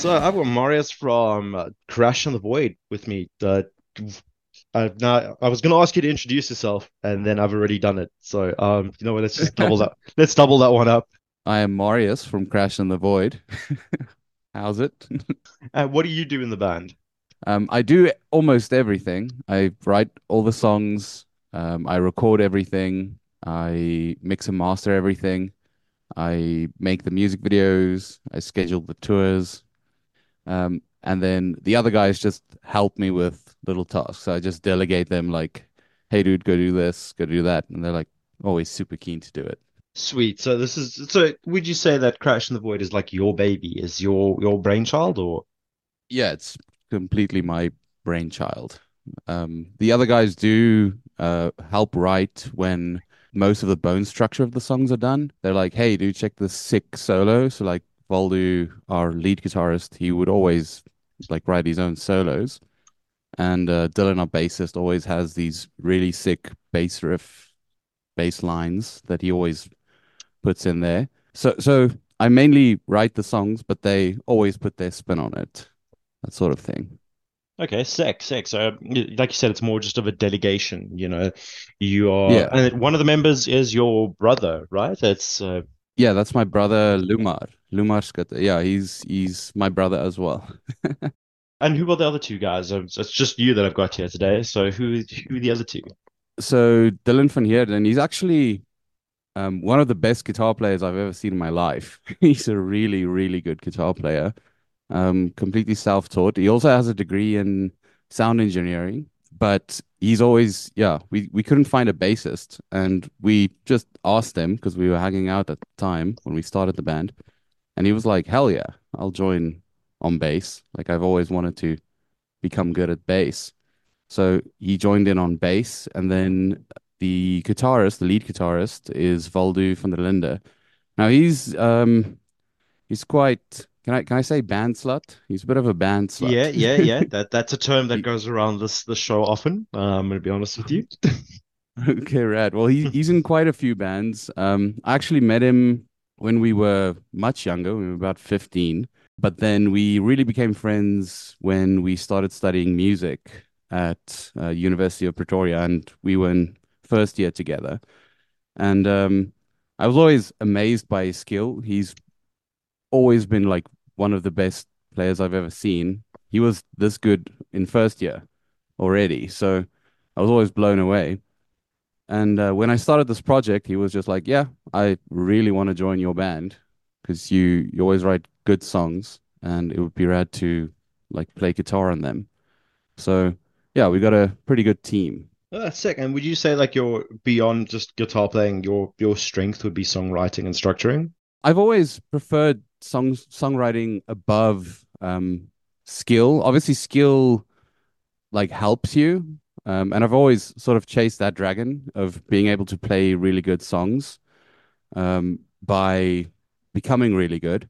So I've got Marius from uh, Crash and the Void with me. Uh, uh, now I was going to ask you to introduce yourself, and then I've already done it. So um, you know what? Let's just double that. Let's double that one up. I am Marius from Crash and the Void. How's it? Uh, what do you do in the band? Um, I do almost everything. I write all the songs. Um, I record everything. I mix and master everything. I make the music videos. I schedule the tours. Um, and then the other guys just help me with little tasks. I just delegate them like, hey, dude, go do this, go do that. And they're like always super keen to do it. Sweet. So this is so. Would you say that Crash and the Void is like your baby? Is your your brainchild or? Yeah, it's completely my brainchild. Um, the other guys do uh, help write when most of the bone structure of the songs are done. They're like, hey, dude, check this sick solo. So like Valdu, our lead guitarist, he would always like write his own solos. And uh, Dylan, our bassist, always has these really sick bass riff, bass lines that he always puts in there. So, so I mainly write the songs, but they always put their spin on it, that sort of thing. Okay, sick, sick. So, like you said, it's more just of a delegation. You know, you are, Yeah. and one of the members is your brother, right? It's uh, Yeah, that's my brother Lumar. Lumar Schutte. Yeah, he's he's my brother as well. and who are the other two guys? Um, It's just you that I've got here today. So who who are the other two? So Dylan van Heerden, he's actually um, one of the best guitar players I've ever seen in my life. He's a really, really good guitar player. Um, completely self-taught. He also has a degree in sound engineering, but he's always, yeah, we, we couldn't find a bassist and we just asked him because we were hanging out at the time when we started the band. And he was like, hell yeah, I'll join on bass. Like I've always wanted to become good at bass. So he joined in on bass, and then the guitarist, the lead guitarist, is Valdu van der Linde. Now he's um he's quite can I can I say band slut? He's a bit of a band slut. Yeah, yeah, yeah. That that's a term that goes around this this show often. Uh, I'm gonna be honest with you. Okay, rad. Well, he he's in quite a few bands. Um, I actually met him when we were much younger. We were about 15, but then we really became friends when we started studying music at uh, University of Pretoria, and we were in first year together. And um, I was always amazed by his skill. He's always been like one of the best players I've ever seen. He was this good in first year already, so I was always blown away. And uh, when I started this project, he was just like, "Yeah, I really want to join your band because you you always write good songs, and it would be rad to like play guitar on them." So yeah, we got a pretty good team. Oh, that's sick. And would you say like your beyond just guitar playing, your your strength would be songwriting and structuring? I've always preferred song songwriting above um, skill. Obviously, skill like helps you, um, and I've always sort of chased that dragon of being able to play really good songs um, by becoming really good.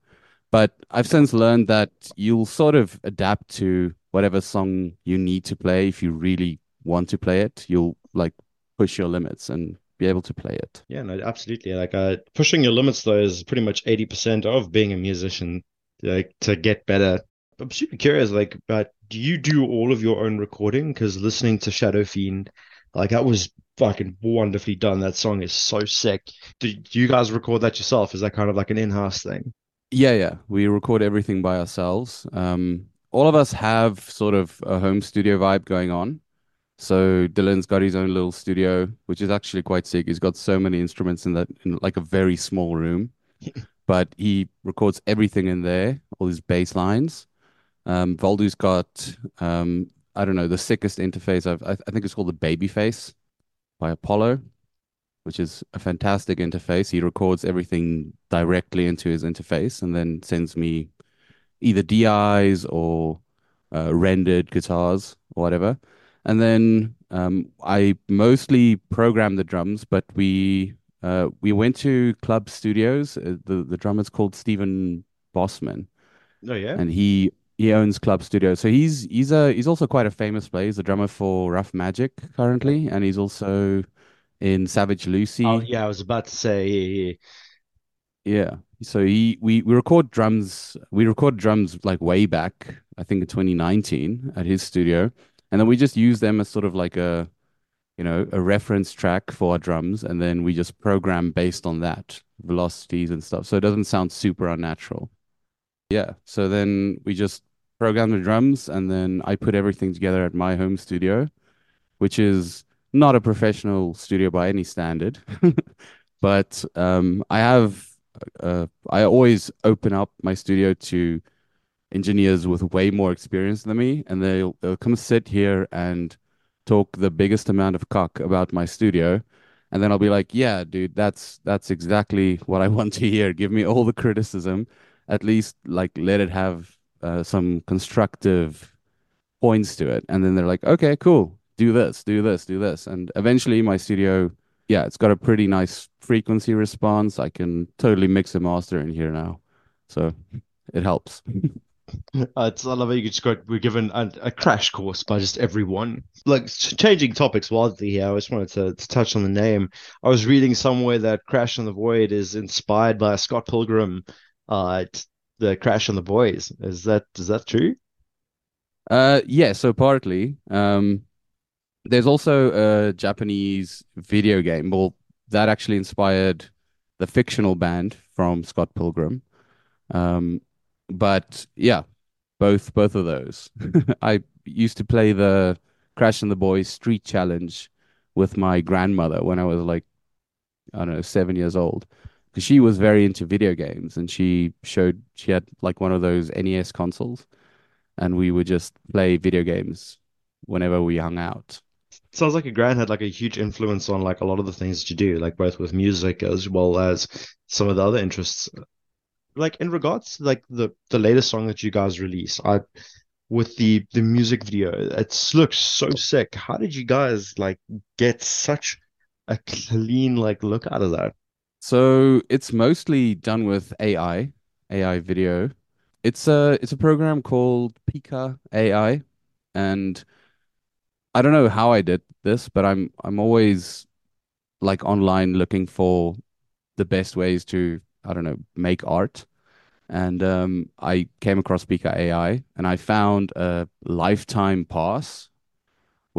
But I've since learned that you'll sort of adapt to whatever song you need to play if you really want to play it. You'll like push your limits and be able to play it. Yeah, no, absolutely. Like uh, pushing your limits though is pretty much 80% of being a musician, like to get better. I'm super curious, like, but do you do all of your own recording? Because listening to Shadow Fiend, like that was fucking wonderfully done. That song is so sick. Do, do you guys record that yourself? Is that kind of like an in-house thing? Yeah, yeah. We record everything by ourselves. Um, all of us have sort of a home studio vibe going on. So Dylan's got his own little studio, which is actually quite sick. He's got so many instruments in that in like a very small room, but he records everything in there, all his bass lines. Um, Valdu's got um, I don't know, the sickest interface I've I, I think it's called the Babyface by Apollo, which is a fantastic interface. He records everything directly into his interface and then sends me either DIs or uh, rendered guitars or whatever. And then um, I mostly program the drums, but we uh, we went to Club Studios. Uh, the the drummer's called Stephen Bossman, Oh yeah. and he he owns Club Studio. So he's he's a he's also quite a famous player. He's a drummer for Rough Magic currently, and he's also in Savage Lucy. Oh yeah, I was about to say, yeah, yeah. Yeah. So he we we record drums. We record drums like way back, I think in 2019 at his studio, and then we just use them as sort of like a you know a reference track for our drums, and then we just program based on that velocities and stuff. So it doesn't sound super unnatural. Yeah. So then we just program the drums, and then I put everything together at my home studio, which is not a professional studio by any standard. But um, I have, uh, I always open up my studio to engineers with way more experience than me, and they'll, they'll come sit here and talk the biggest amount of cock about my studio. And then I'll be like, yeah, dude, that's that's exactly what I want to hear. Give me all the criticism. At least like let it have uh, some constructive points to it. And then they're like, okay, cool. Do this, do this, do this. And eventually my studio, yeah, it's got a pretty nice frequency response. I can totally mix and master in here now. So it helps. Uh, it's, I love you just got we're given a, a crash course by just everyone. Like changing topics wildly here, I just wanted to, to touch on the name. I was reading somewhere that Crash and the Void is inspired by Scott Pilgrim, uh, the Crash and the Boys. Is that is that true? Uh, yeah, so partly. Um, there's also a Japanese video game. Well, that actually inspired the fictional band from Scott Pilgrim. Um, but yeah, both both of those. I used to play the Crash and the Boys Street Challenge with my grandmother when I was like, I don't know, seven years old. Because she was very into video games and she showed she had like one of those NES consoles and we would just play video games whenever we hung out. Sounds like your grand had like a huge influence on like a lot of the things that you do, like both with music as well as some of the other interests. Like in regards to like the the latest song that you guys release, I with the the music video, it looks so sick. How did you guys like get such a clean like look out of that? So it's mostly done with AI, AI video. It's a it's a program called Pika AI, and I don't know how I did this, but I'm I'm always like online looking for the best ways to I don't know make art. And um, I came across Pika AI, and I found a lifetime pass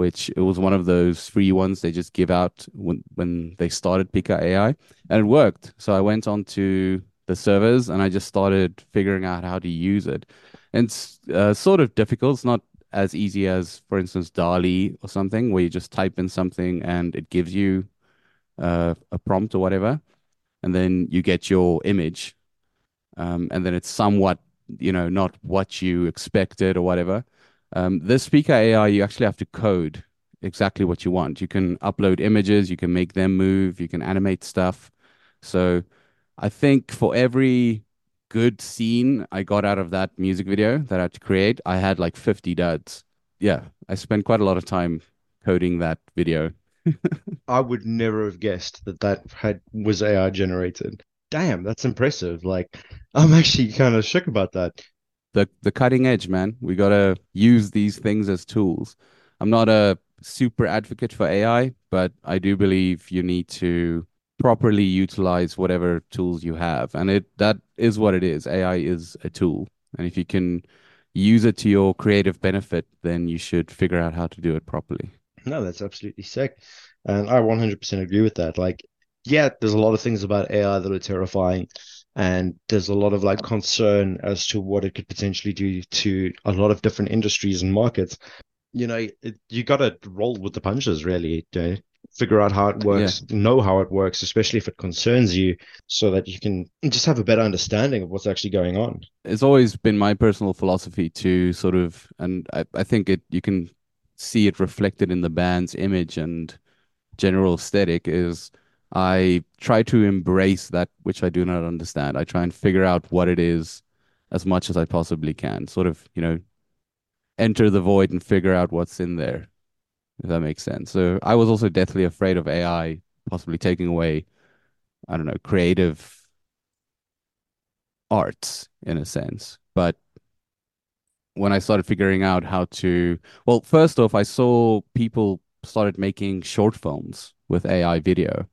which it was one of those free ones they just give out when when they started Pika AI, and it worked. So I went on to the servers and I just started figuring out how to use it. And it's uh, sort of difficult. It's not as easy as, for instance, DALL-E or something, where you just type in something and it gives you uh, a prompt or whatever, and then you get your image, um, and then it's somewhat, you know, not what you expected or whatever. Um, this Pika AI, you actually have to code exactly what you want. You can upload images, you can make them move, you can animate stuff. So I think for every good scene I got out of that music video that I had to create, I had like 50 duds. Yeah, I spent quite a lot of time coding that video. I would never have guessed that that had was AI generated. Damn, that's impressive. Like, I'm actually kind of shook about that. The the cutting edge, man. We gotta use these things as tools. I'm not a super advocate for AI, but I do believe you need to properly utilize whatever tools you have. And it that is what it is. AI is a tool. And if you can use it to your creative benefit, then you should figure out how to do it properly. No, that's absolutely sick. And I 100% agree with that. Like, yeah, there's a lot of things about AI that are terrifying. And there's a lot of like concern as to what it could potentially do to a lot of different industries and markets. You know, it, you got to roll with the punches, really. You know? Figure out how it Yeah. works, know how it works, especially if it concerns you, so that you can just have a better understanding of what's actually going on. It's always been my personal philosophy to sort of, and I, I think it you can see it reflected in the band's image and general aesthetic is I try to embrace that which I do not understand. I try and figure out what it is as much as I possibly can. Sort of, you know, enter the void and figure out what's in there, if that makes sense. So I was also deathly afraid of AI possibly taking away, I don't know, creative arts in a sense. But when I started figuring out how to, well, first off, I saw people started making short films with AI video.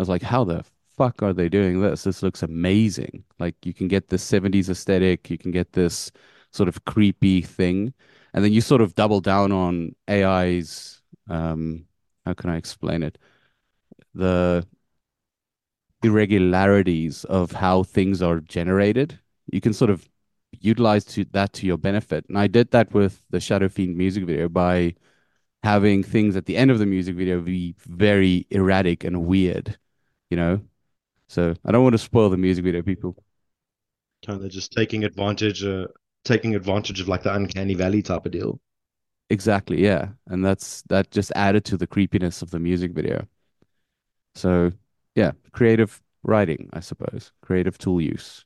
I was like, how the fuck are they doing this? This looks amazing. Like you can get this 70s aesthetic, you can get this sort of creepy thing, and then you sort of double down on AI's um, how can I explain it? The irregularities of how things are generated. You can sort of utilize to, that to your benefit. And I did that with the Shadow Fiend music video by having things at the end of the music video be very erratic and weird, you know? So I don't want to spoil the music video, people. Kind of just taking advantage, uh, taking advantage of like the uncanny valley type of deal. Exactly, yeah. And that's that just added to the creepiness of the music video. So yeah, creative writing, I suppose. Creative tool use.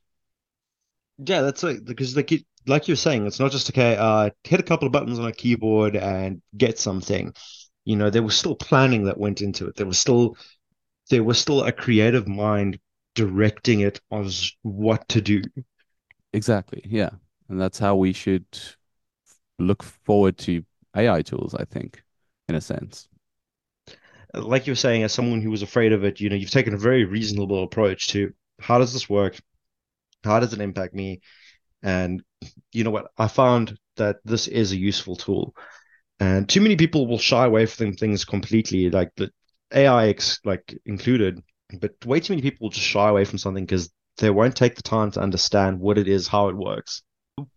Yeah, that's like because like you, like you're saying, it's not just okay, uh hit a couple of buttons on a keyboard and get something. You know, there was still planning that went into it. There was still there was still a creative mind directing it as what to do. Exactly. Yeah. And that's how we should look forward to AI tools, I think, in a sense. Like you were saying, as someone who was afraid of it, you know, you've taken a very reasonable approach to how does this work? How does it impact me? And you know what? I found that this is a useful tool. And too many people will shy away from things completely, like the AI like included. But way too many people just shy away from something because they won't take the time to understand what it is, how it works.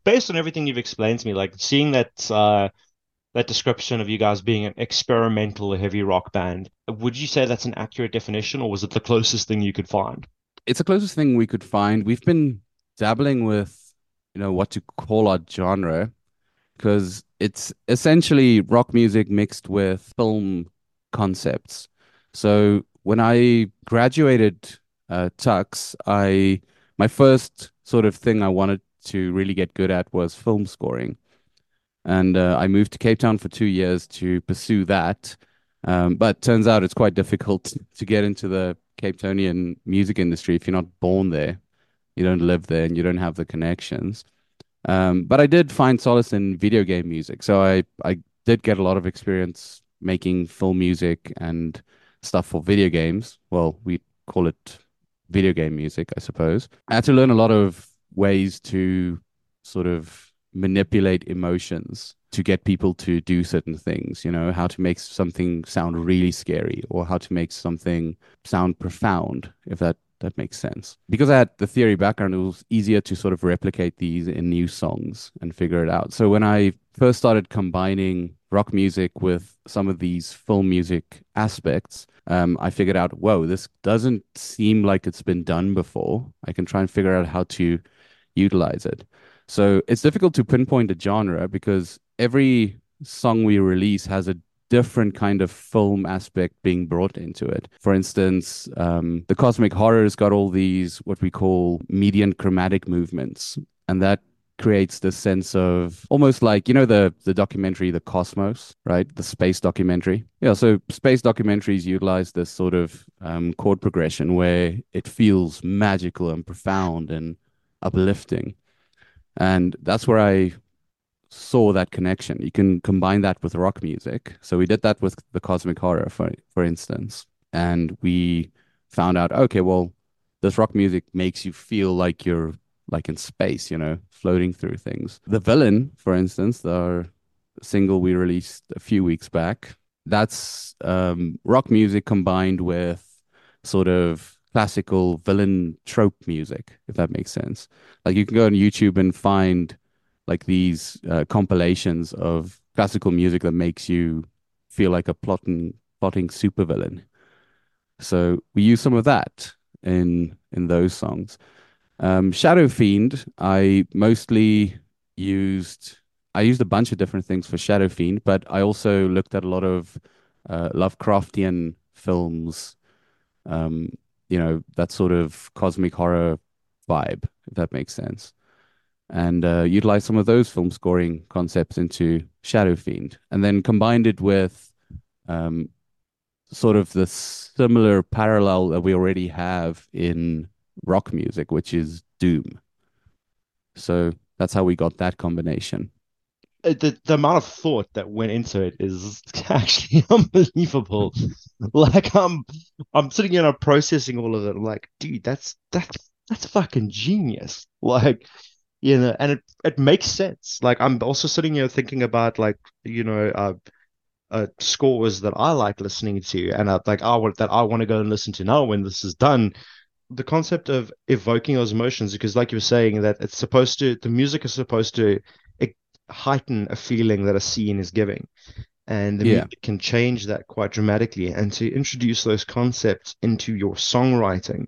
Based on everything you've explained to me, like seeing that uh, that description of you guys being an experimental heavy rock band. Would you say that's an accurate definition, or was it the closest thing you could find? It's the closest thing we could find. We've been dabbling with, you know, what to call our genre, because it's essentially rock music mixed with film concepts. So when I graduated uh, Tuks, I my first sort of thing I wanted to really get good at was film scoring and uh, I moved to Cape Town for two years to pursue that. Um, but turns out it's quite difficult to get into the Cape Townian music industry if you're not born there, you don't live there, and you don't have the connections. Um, but I did find solace in video game music, so I I did get a lot of experience making film music and stuff for video games. Well, we call it video game music, I suppose. I had to learn a lot of ways to sort of manipulate emotions to get people to do certain things, you know, how to make something sound really scary or how to make something sound profound, if that that makes sense. Because I had the theory background, it was easier to sort of replicate these in new songs and figure it out. So when I first started combining rock music with some of these film music aspects, um, I figured out, whoa, this doesn't seem like it's been done before. I can try and figure out how to utilize it. So it's difficult to pinpoint a genre because every song we release has a different kind of film aspect being brought into it. For instance, um, the cosmic horror's got all these what we call mediant chromatic movements, and that creates this sense of almost like you know the the documentary the cosmos right the space documentary yeah so space documentaries utilize this sort of um, chord progression where it feels magical and profound and uplifting and that's where I saw that connection. You can combine that with rock music. So we did that with the Cosmic Horror, for for instance, and we found out, okay, well, this rock music makes you feel like you're like in space, you know, floating through things. The Villain, for instance, our single we released a few weeks back, that's um, rock music combined with sort of classical villain trope music, if that makes sense. Like you can go on YouTube and find like these uh, compilations of classical music that makes you feel like a plotting plotting supervillain. So we use some of that in in those songs. Um, Shadow Fiend, I mostly used I used a bunch of different things for Shadow Fiend, but I also looked at a lot of uh, Lovecraftian films um, you know, that sort of cosmic horror vibe, if that makes sense. And uh, utilize some of those film scoring concepts into Shadow Fiend, and then combined it with um, sort of the similar parallel that we already have in rock music, which is doom. So that's how we got that combination. the the amount of thought that went into it is actually unbelievable. like I'm I'm sitting here and I'm processing all of it. I'm like, dude, that's that's that's fucking genius. Like, you know, and it it makes sense. Like I'm also sitting here thinking about like, you know, uh, uh scores that I like listening to and uh, like I want that I want to go and listen to now when this is done the concept of evoking those emotions because like you were saying that it's supposed to the music is supposed to heighten a feeling that a scene is giving. And the yeah. music can change that quite dramatically. And to introduce those concepts into your songwriting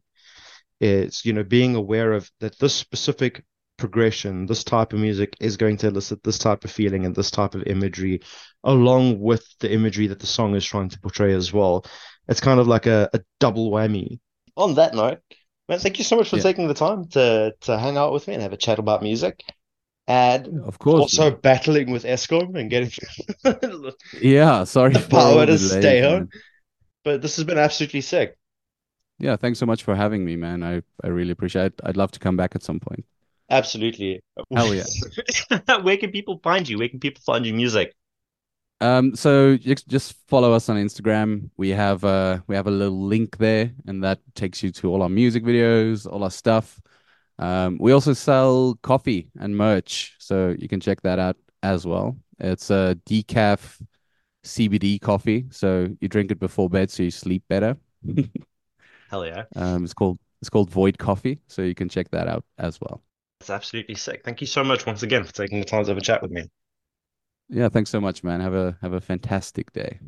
is, you know, being aware of that this specific progression, this type of music is going to elicit this type of feeling and this type of imagery, along with the imagery that the song is trying to portray as well. It's kind of like a, a double whammy. On that note, man, thank you so much for yeah. taking the time to to hang out with me and have a chat about music. And of course. also man. battling with Eskom and getting yeah sorry the power to stay home. but this has been absolutely sick. Yeah thanks so much for having me man. I i really appreciate it. I'd love to come back at some point. Absolutely. Hell yeah. Where can people find you? Where can people find your music um so just follow us on instagram we have uh we have a little link there and that takes you to all our music videos all our stuff um, we also sell coffee and merch, so you can check that out as well. It's a decaf CBD coffee, so you drink it before bed so you sleep better. Hell yeah! Um, it's called it's called Void Coffee, so you can check that out as well. It's absolutely sick. Thank you so much once again for taking the time to have a chat with me. Yeah, thanks so much, man. Have a have a fantastic day.